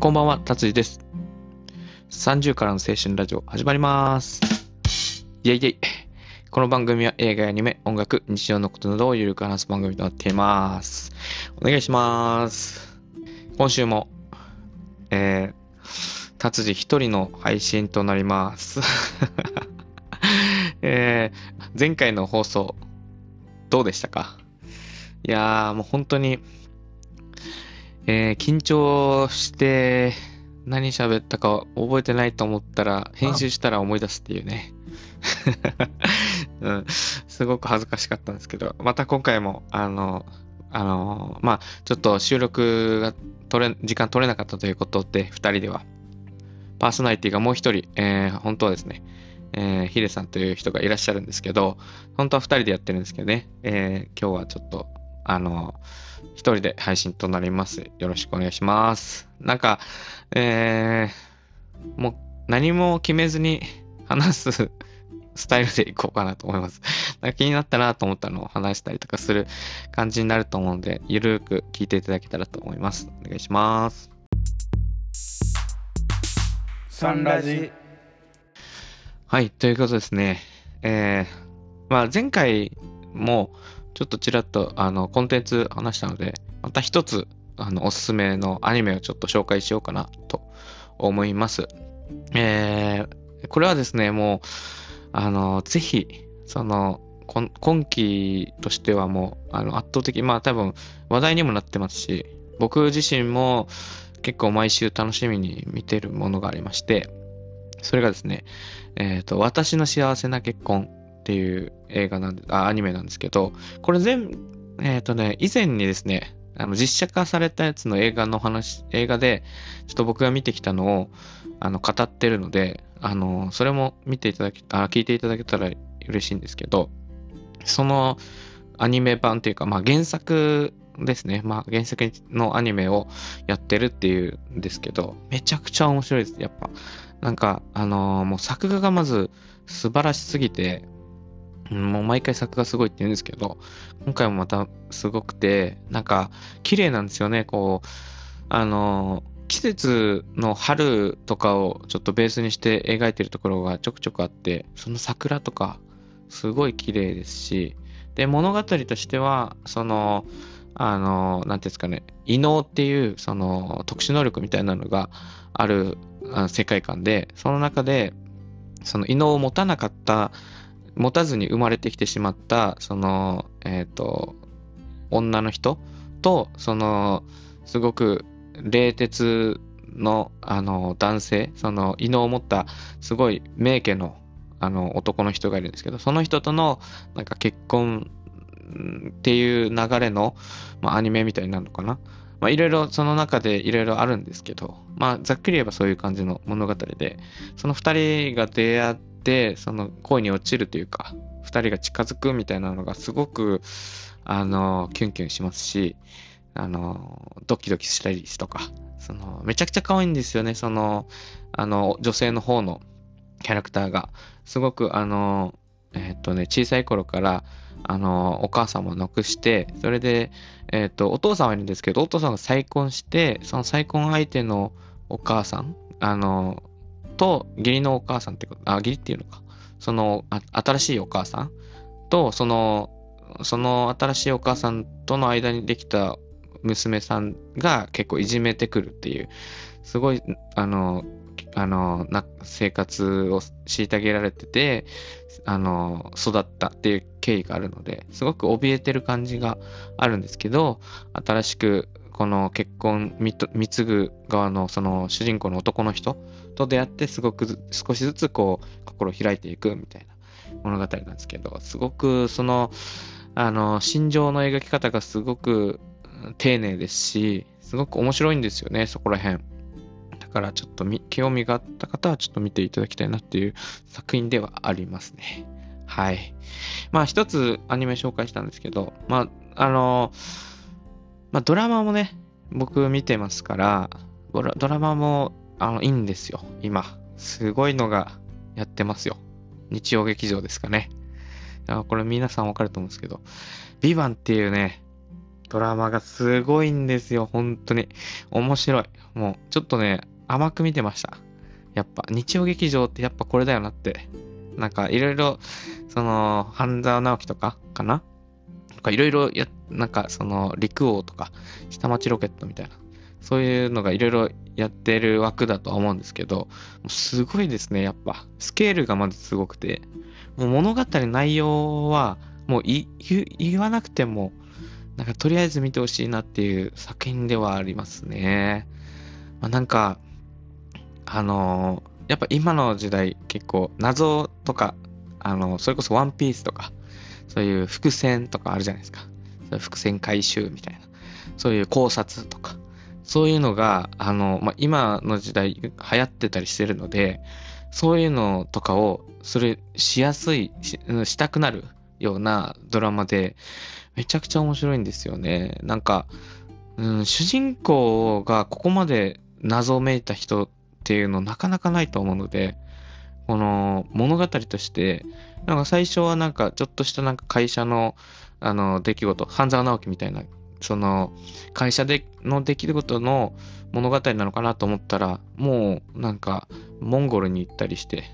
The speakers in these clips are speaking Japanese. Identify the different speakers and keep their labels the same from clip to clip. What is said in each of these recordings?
Speaker 1: こんばんは、達治です。30からの青春ラジオ始まります。イェイイェイ。この番組は映画やアニメ、音楽、日常のことなどをゆるく話す番組となっています。お願いします。今週も、えー、達治一人の配信となります。えー、前回の放送、どうでしたか？いやー、もう本当に、えー緊張して何喋ったか覚えてないと思ったら、編集したら思い出すっていうね。うん、すごく恥ずかしかったんですけど、また今回も、あの、あの、まあ、ちょっと収録が取れ、時間取れなかったということで、二人では、パーソナリティがもう一人、えー本当はですね、えーヒデさんという人がいらっしゃるんですけど、本当は二人でやってるんですけどね、えー今日はちょっと、あの、一人で配信となります。よろしくお願いします。なんか、えー、もう何も決めずに話す スタイルでいこうかなと思います。なんか気になったなと思ったのを話したりとかする感じになると思うので、ゆるく聞いていただけたらと思います。お願いします。
Speaker 2: サンラジ
Speaker 1: はい、ということですね。えー、まあ前回もちょっとちらっとあのコンテンツ話したので、また一つあのおすすめのアニメをちょっと紹介しようかなと思います。えー、これはですね、もう、あの、ぜひ、その、今期としてはもう、あの圧倒的、まあ多分話題にもなってますし、僕自身も結構毎週楽しみに見てるものがありまして、それがですね、えっ、と、私の幸せな結婚っていう映画なんで、あ、アニメなんですけど、これ全、えっ、とね、以前にですね、あの実写化されたやつの映画の話、映画で、ちょっと僕が見てきたのを、あの、語ってるので、あの、それも見ていただき、あ、聞いていただけたら嬉しいんですけど、そのアニメ版というか、まあ原作ですね。まあ原作のアニメをやってるっていうんですけど、めちゃくちゃ面白いです。やっぱ。なんか、あのーもう作画がまず素晴らしすぎて、もう毎回作画すごいって言うんですけど、今回もまたすごくて、なんか、綺麗なんですよね。こう、あの季節の春とかをちょっとベースにして描いてるところがちょくちょくあって、その桜とか、すごい綺麗ですし、で、物語としては、その、あの、なんていうんですかね、異能っていう、その、特殊能力みたいなのがある世界観で、その中で、その異能を持たなかった、持たずに生まれてきてしまった、その、えっ、と、女の人と、その、すごく冷徹の、あの、男性、その、異能を持った、すごい名家の、あの、男の人がいるんですけど、その人との、なんか結婚っていう流れの、まあ、アニメみたいになるのかな。まあ、いろいろその中でいろいろあるんですけど、まあ、ざっくり言えばそういう感じの物語で、その二人が出会って、その恋に落ちるというか、二人が近づくみたいなのがすごく、あの、キュンキュンしますし、あの、ドキドキしたりとか、その、めちゃくちゃ可愛いんですよね、その、あの、女性の方のキャラクターが。すごく、あの、えっとね、小さい頃から、あの、お母さんも亡くして、それで、えっ、と、お父さんはいるんですけど、お父さんが再婚して、その再婚相手のお母さん、あの、と、義理のお母さんってこと、あ、義理っていうのか。その、新しいお母さん？と、その、その新しいお母さんとの間にできた娘さんが結構いじめてくるっていう、すごい、あの、あの、な、生活を虐げられてて、あの、育ったっていう経緯があるので、すごく怯えてる感じがあるんですけど、新しくこの結婚みと貢ぐ側のその主人公の男の人と出会ってすごく少しずつこう心を開いていくみたいな物語なんですけど、すごくその、あの、心情の描き方がすごく丁寧ですし、すごく面白いんですよね、そこら辺。だからちょっと興味があった方はちょっと見ていただきたいなっていう作品ではありますね。はい。まあ一つアニメ紹介したんですけど、まああの、まあドラマもね、僕見てますから、ドラマもあのいいんですよ、今。すごいのがやってますよ。日曜劇場ですかね。あこれ皆さんわかると思うんですけど、ビバンっていうね、ドラマがすごいんですよ、本当に。面白い。もう、ちょっとね、甘く見てました。やっぱ、日曜劇場ってやっぱこれだよなって。なんか、いろいろ、その、半沢直樹とかかな？とか、いろいろや、なんか、その、陸王とか、下町ロケットみたいな。そういうのがいろいろやってる枠だとは思うんですけど、すごいですね、やっぱ。スケールがまずすごくて。もう物語内容は、もう言わなくても、なんかとりあえず見てほしいなっていう作品ではありますね。まあ、なんか、あのーやっぱ今の時代結構謎とか、あのそれこそワンピースとか、そういう伏線とかあるじゃないですか。うう伏線回収みたいな。そういう考察とか。そういうのが、あの、まあ、今の時代流行ってたりしてるので、そういうのとかを、それしやすいし、したくなるようなドラマで、めちゃくちゃ面白いんですよね。なんか、うん、主人公がここまで謎めいた人っていうのなかなかないと思うので、この物語として、なんか最初はなんかちょっとしたなんか会社のあの出来事、半沢直樹みたいな、その会社での出来事の物語なのかなと思ったら、もうなんかモンゴルに行ったりして、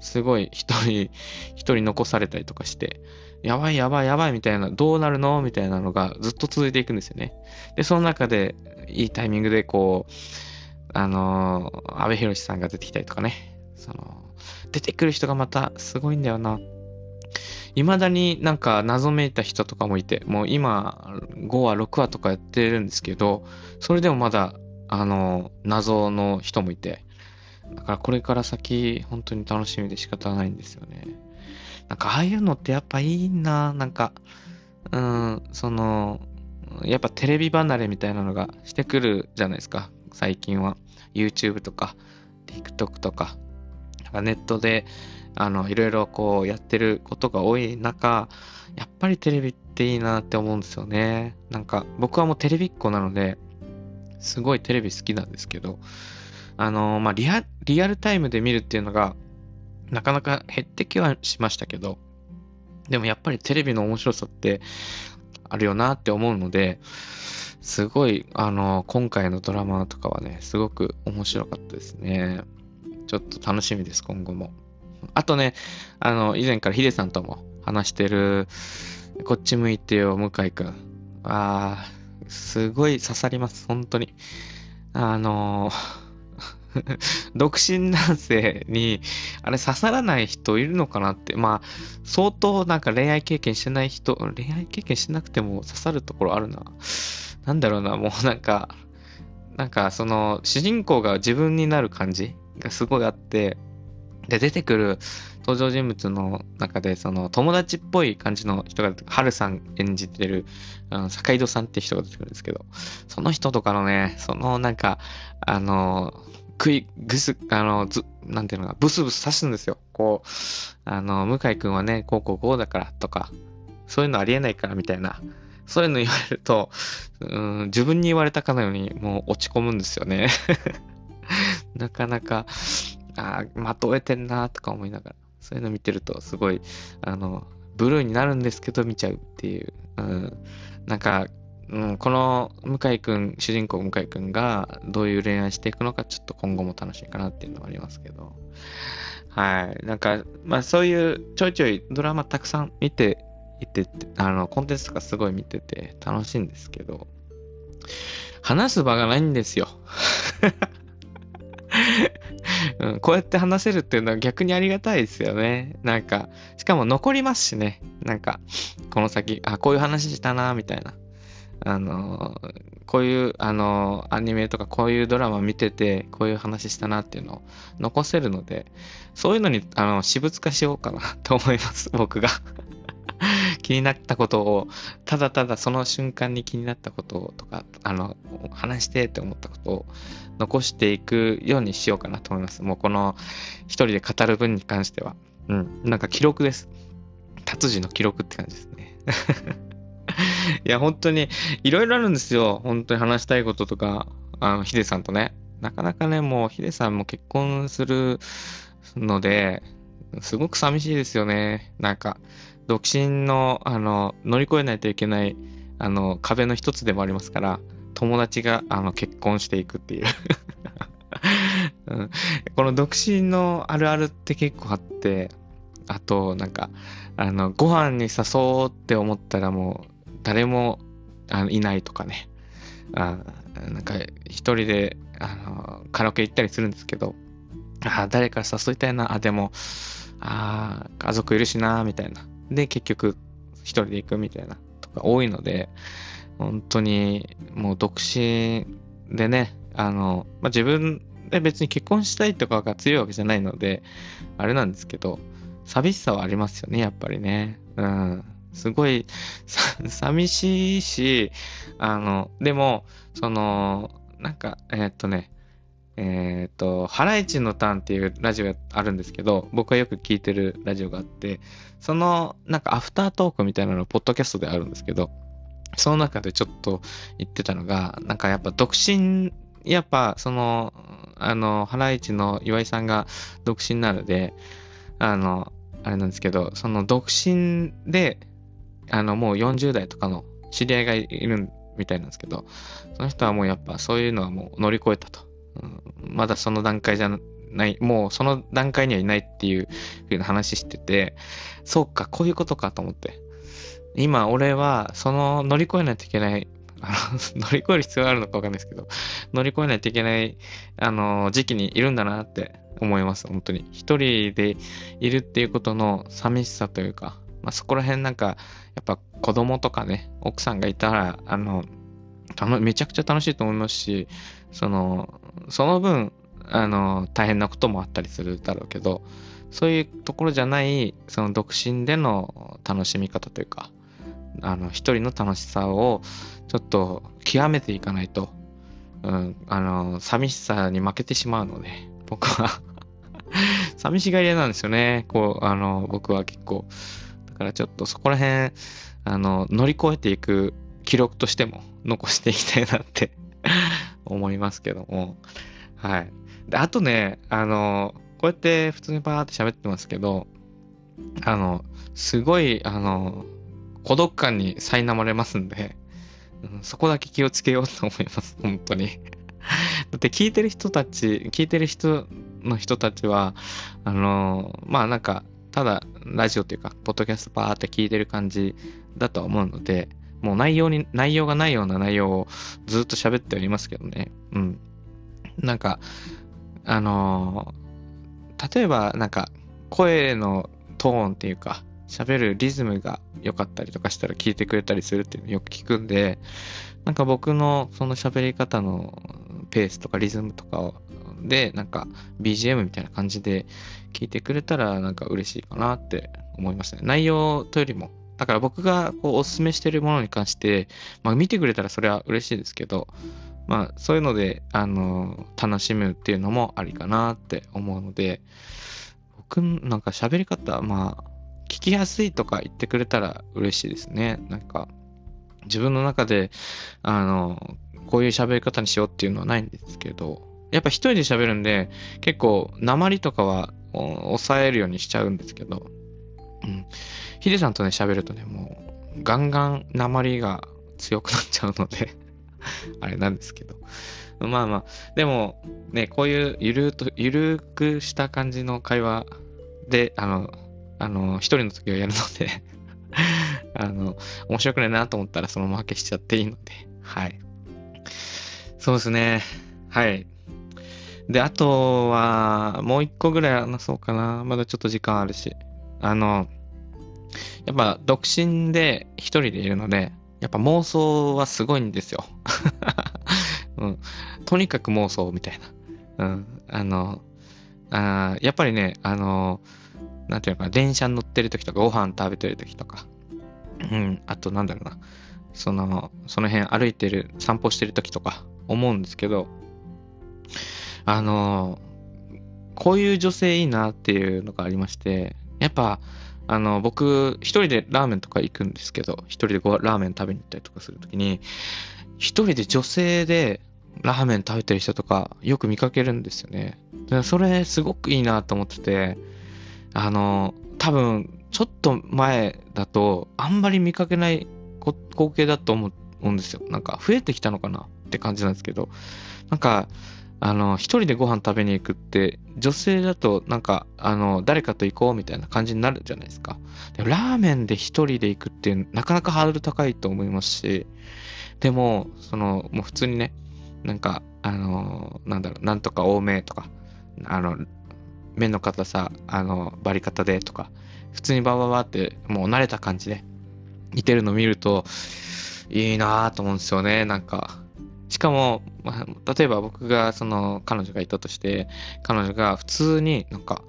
Speaker 1: すごい一人、一人残されたりとかして、やばいやばいやばいみたいな、どうなるの？みたいなのがずっと続いていくんですよね。で、その中で、いいタイミングでこう、あのー、安倍博さんが出てきたりとかね、その、出てくる人がまたすごいんだよな。未だになんか謎めいた人とかもいて、もう今5話、6話とかやってるんですけど、それでもまだ、あの、謎の人もいて、だからこれから先、本当に楽しみで仕方ないんですよね。なんかああいうのってやっぱいいな、なんか、うん、その、やっぱテレビ離れみたいなのがしてくるじゃないですか、最近は。YouTube とか、TikTok とか、なんかネットで、あの、いろいろこうやってることが多い中、やっぱりテレビっていいなって思うんですよね。なんか僕はもうテレビっ子なので、すごいテレビ好きなんですけど、あの、まあ、リア、リアルタイムで見るっていうのが、なかなか減ってきはしましたけど、でもやっぱりテレビの面白さってあるよなって思うので、すごい、あの、今回のドラマとかはね、すごく面白かったですね。ちょっと楽しみです、今後も。あとね、あの、以前からヒデさんとも話してる、こっち向いてよ、向井くん。あー、すごい刺さります、本当に。あの 独身男性に、あれ刺さらない人いるのかなって、まあ、相当なんか恋愛経験してない人、恋愛経験しなくても刺さるところあるな。なんだろうな、もうなんか、なんかその主人公が自分になる感じがすごいあって、で、出てくる登場人物の中で、その友達っぽい感じの人が、ハルさん演じてる、あの坂井戸さんって人が出てくるんですけど、その人とかのね、そのなんか、あの、食い、ぐす、あの、ず、なんていうのかな、ブスブス刺すんですよ。こう、あの、向井くんはね、こうこうこうだからとか、そういうのありえないからみたいな、そういうの言われると、うん、自分に言われたかのようにもう落ち込むんですよね。なかなか、ああ、まとえてんなとか思いながら、そういうの見てると、すごい、あの、ブルーになるんですけど見ちゃうっていう、うん、なんか、うん、この向井くん、主人公向井くんがどういう恋愛していくのか、ちょっと今後も楽しいかなっていうのはありますけど、はい。なんか、まあそういうちょいちょいドラマたくさん見ていて、あの、コンテンツとかすごい見てて楽しいんですけど、話す場がないんですよ。うん、こうやって話せるっていうのは逆にありがたいですよね。なんか、しかも残りますしね。なんか、この先、あ、こういう話したな、みたいな。あのこういう、あのアニメとかこういうドラマ見てて、こういう話したなっていうのを残せるので、そういうのに、あの、私物化しようかなと思います、僕が。気になったことを、ただただその瞬間に気になったこととか、あの、話してって思ったことを残していくようにしようかなと思います。もうこの一人で語る分に関しては。うん。なんか記録です。達治の記録って感じですね。いや、本当に、いろいろあるんですよ。本当に話したいこととか、あの、ヒデさんとね。なかなかね、もうヒデさんも結婚するので、すごく寂しいですよね。なんか、独身の、あの、乗り越えないといけない、あの、壁の一つでもありますから、友達があの結婚していくっていう うん。この独身のあるあるって結構あって、あと、なんか、あの、ご飯に誘おうって思ったらもう、誰もあのいないとかね。あなんか、一人であのカラオケ行ったりするんですけど、あ誰か誘いたいな、あ、でも、あー家族いるしな、みたいな。で、結局、一人で行くみたいな、とか多いので、本当に、もう独身でね、あの、まあ、自分で別に結婚したいとかが強いわけじゃないので、あれなんですけど、寂しさはありますよね、やっぱりね。うん。すごい、寂しいし、あの、でも、その、なんか、えーっとね、えーっと、ハライチのターンっていうラジオがあるんですけど、僕がよく聞いてるラジオがあって、その、なんかアフタートークみたいなの、ポッドキャストであるんですけど、その中でちょっと言ってたのが、なんかやっぱ独身、やっぱその、あの、ハライチの岩井さんが独身なので、あの、あれなんですけど、その独身で、あの、もう40代とかの知り合いがいるみたいなんですけど、その人はもうやっぱそういうのはもう乗り越えたと。まだその段階じゃない、もうその段階にはいないっていうふうな話してて、そうか、こういうことかと思って。今、俺は、その乗り越えないといけない、あの 乗り越える必要があるのかわかんないですけど、乗り越えないといけない、あの、時期にいるんだなって思います、本当に。一人でいるっていうことの寂しさというか、まあ、そこら辺なんか、やっぱ子供とかね、奥さんがいたら、あ、のめちゃくちゃ楽しいと思いますし、その、その分、あの、大変なこともあったりするだろうけど、そういうところじゃない、その独身での楽しみ方というか、あの、一人の楽しさを、ちょっと極めていかないと、うん、あの、寂しさに負けてしまうので、僕は 寂しがり屋なんですよね。こう、あの、僕は結構。だからちょっとそこら辺、あの、乗り越えていく記録としても残していきたいなって思いますけども。はい。で、あとね、あの、こうやって普通にバーって喋ってますけど、あの、すごい、あの、孤独感に苛まれますんで、うんそこだけ気をつけようと思います、本当に。だって聞いてる人たち、聞いてる人の人たちは、あの、まあなんか、ただラジオというか、ポッドキャストバーって聞いてる感じだと思うので、もう内容に、内容がないような内容をずっと喋っておりますけどね。うん。なんか、あの例えばなんか、声のトーンっていうか、喋るリズムが良かったりとかしたら聞いてくれたりするっていうのよく聞くんで、なんか僕のその喋り方のペースとかリズムとかをで、なんか BGM みたいな感じで聞いてくれたらなんか嬉しいかなって思いますね。内容というよりも、だから僕がこうおすすめしてるものに関して、まあ見てくれたらそれは嬉しいですけど、まあそういうので、あの、楽しむっていうのもありかなって思うので、僕なんか喋り方、まあ、聞きやすいとか言ってくれたら嬉しいですね。なんか、自分の中で、あの、こういう喋り方にしようっていうのはないんですけど、やっぱ一人で喋るんで、結構、鉛とかは抑えるようにしちゃうんですけど、うん。ヒデさんとね、喋るとね、もう、ガンガン鉛が強くなっちゃうので、あれなんですけど。まあまあ、でも、ね、こういうゆると、ゆるくした感じの会話で、あの、あの、一人の時はやるので、あの、面白くないなと思ったらそのまま消しちゃっていいので、はい。そうですね。はい。で、あとは、もう一個ぐらい話そうかな。まだちょっと時間あるし。あの、やっぱ独身で一人でいるので、やっぱ妄想はすごいんですよ。うん。とにかく妄想みたいな。うん。あの、あやっぱりね、あの、なんていうのか、電車に乗ってる時とか、ご飯食べてる時とか、うん、あとなんだろうな、その、その辺歩いてる、散歩してる時とか思うんですけど、あの、こういう女性いいなっていうのがありまして、やっぱ、あの、僕、一人でラーメンとか行くんですけど、一人でごラーメン食べに行ったりとかするときに、一人で女性でラーメン食べてる人とかよく見かけるんですよね。だからそれすごくいいなと思ってて、あの、多分、ちょっと前だと、あんまり見かけない光景だと思うんですよ。なんか増えてきたのかなって感じなんですけど、なんか、あの、一人でご飯食べに行くって、女性だとなんか、あの、誰かと行こうみたいな感じになるじゃないですか。でもラーメンで一人で行くってなかなかハードル高いと思いますし、でも、その、もう普通にね、なんか、あの、なんだろう、なんとか多めとか、あの、麺の硬さ、あの、バリ方でとか、普通にバババって、もう慣れた感じで、いてるの見ると、いいなぁと思うんですよね、なんか。しかも、まあ、例えば僕が、その、彼女がいたとして、彼女が普通になんか、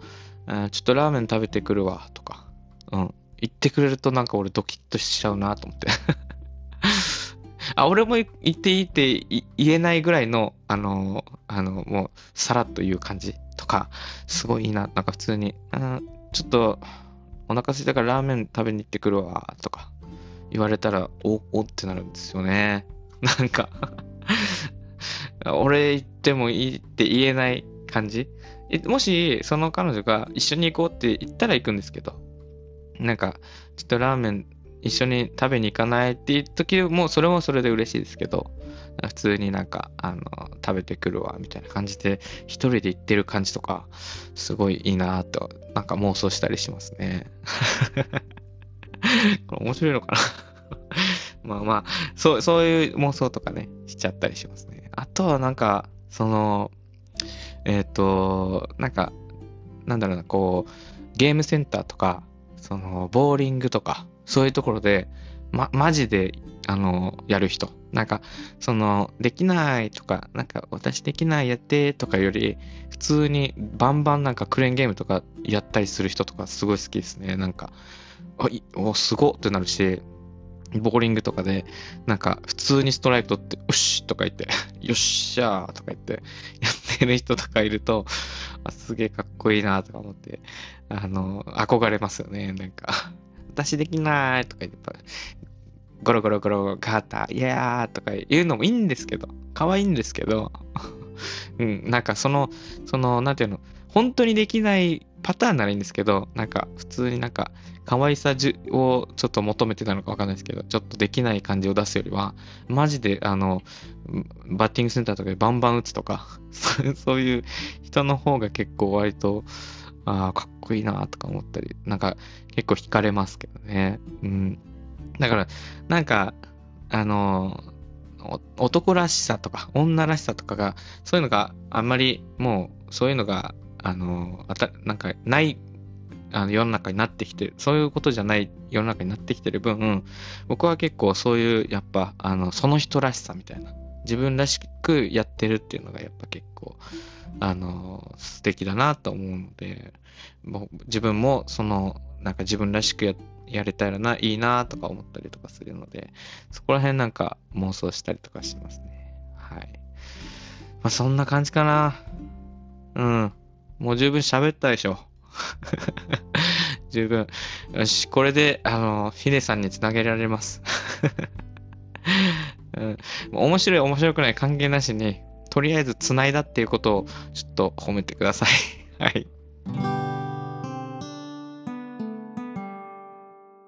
Speaker 1: えーちょっとラーメン食べてくるわ、とか、うん、言ってくれるとなんか俺ドキッとしちゃうなと思って。あ、俺も言っていいって言えないぐらいの、あの、あの、もう、さらっと言う感じとか、すごいいいな。なんか普通に、うん、ちょっと、お腹空いたからラーメン食べに行ってくるわ、とか言われたら、お、おってなるんですよね。なんか 俺言ってもいいって言えない感じ？もし、その彼女が一緒に行こうって言ったら行くんですけど、なんか、ちょっとラーメン一緒に食べに行かないっていう時も、それもそれで嬉しいですけど、普通になんか、あの、食べてくるわ、みたいな感じで、一人で行ってる感じとか、すごいいいなと、なんか妄想したりしますね。これ面白いのかな？まあまあ、そう、そういう妄想とかね、しちゃったりしますね。あとはなんか、その、えっ、と、なんか、なんだろうな、こう、ゲームセンターとか、その、ボーリングとか、そういうところで、ま、マジで、あの、やる人。なんか、その、できないとか、なんか、私できないやってとかより、普通にバンバンなんかクレーンゲームとかやったりする人とかすごい好きですね。なんか、あ、いお、すごってなるし、ボーリングとかで、なんか普通にストライク取って、よしとか言って、よっしゃーとか言って、やってる人とかいると、あすげえかっこいいなとか思って、あの、憧れますよね。なんか、私できないとか言って、ゴロゴロゴロガーター、イヤーとか言うのもいいんですけど、可愛いんですけど、うん、なんかその、その、なんていうの、本当にできないパターンならいいんですけど、なんか普通になんか可愛さをちょっと求めてたのかわかんないですけど、ちょっとできない感じを出すよりは、マジであの、バッティングセンターとかでバンバン打つとか、そういう人の方が結構割と、ああ、かっこいいなとか思ったり、なんか結構惹かれますけどね。うん。だから、なんか、あの、男らしさとか女らしさとかが、そういうのがあんまりもう、そういうのが、あの、あたなんかないあの世の中になってきて、そういうことじゃない世の中になってきてる分、僕は結構そういう、やっぱ、あの、その人らしさみたいな、自分らしくやってるっていうのがやっぱ結構、あの、素敵だなと思うので、もう自分もその、なんか自分らしくややれたらな、いいなとか思ったりとかするので、そこら辺なんか妄想したりとかしますね。はい。まあそんな感じかな。うん。もう十分喋ったでしょ。十分。よし、これで、あの、ヒデさんにつなげられます。うん、面白い、面白くない関係なしに、とりあえず繋いだっていうことをちょっと褒めてください。はい。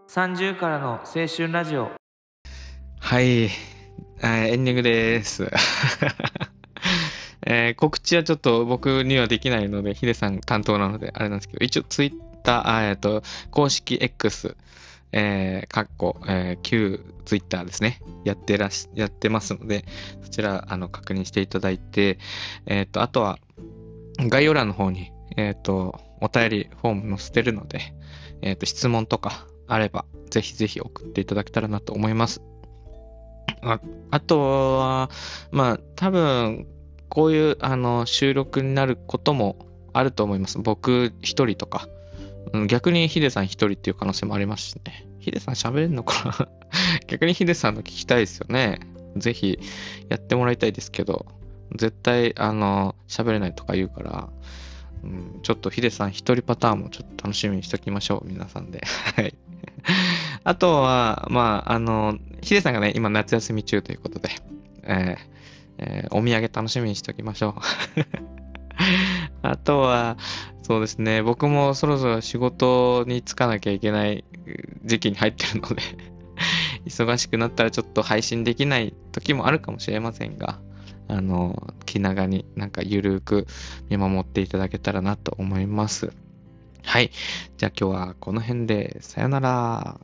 Speaker 2: 30からの青春ラジオ
Speaker 1: はい。あエンディングです。えー告知はちょっと僕にはできないので、ヒデさん担当なので、あれなんですけど、一応ツイッター、えっと、公式 X、えー、かっこ、えー、旧ツイッターですね。やってらし、やってますので、そちら、あの、確認していただいて、えっ、と、あとは、概要欄の方に、えっ、と、お便りフォーム載せてるので、えっ、と、質問とかあれば、ぜひぜひ送っていただけたらなと思います。ああとは、まあ、多分、こういう、あの、収録になることもあると思います。僕一人とか。逆にヒデさん一人っていう可能性もありますしね。ヒデさん喋れんのかな？逆にヒデさんの聞きたいですよね。ぜひやってもらいたいですけど、絶対、あの、喋れないとか言うから、うん、ちょっとヒデさん一人パターンもちょっと楽しみにしときましょう、皆さんで。はい。あとは、まあ、あの、ヒデさんがね、今夏休み中ということで、えーえーお土産楽しみにしておきましょう。あとは、そうですね、僕もそろそろ仕事に就かなきゃいけない時期に入ってるので、忙しくなったらちょっと配信できない時もあるかもしれませんが、あの、気長になんかゆるく見守っていただけたらなと思います。はい。じゃあ今日はこの辺でさよなら。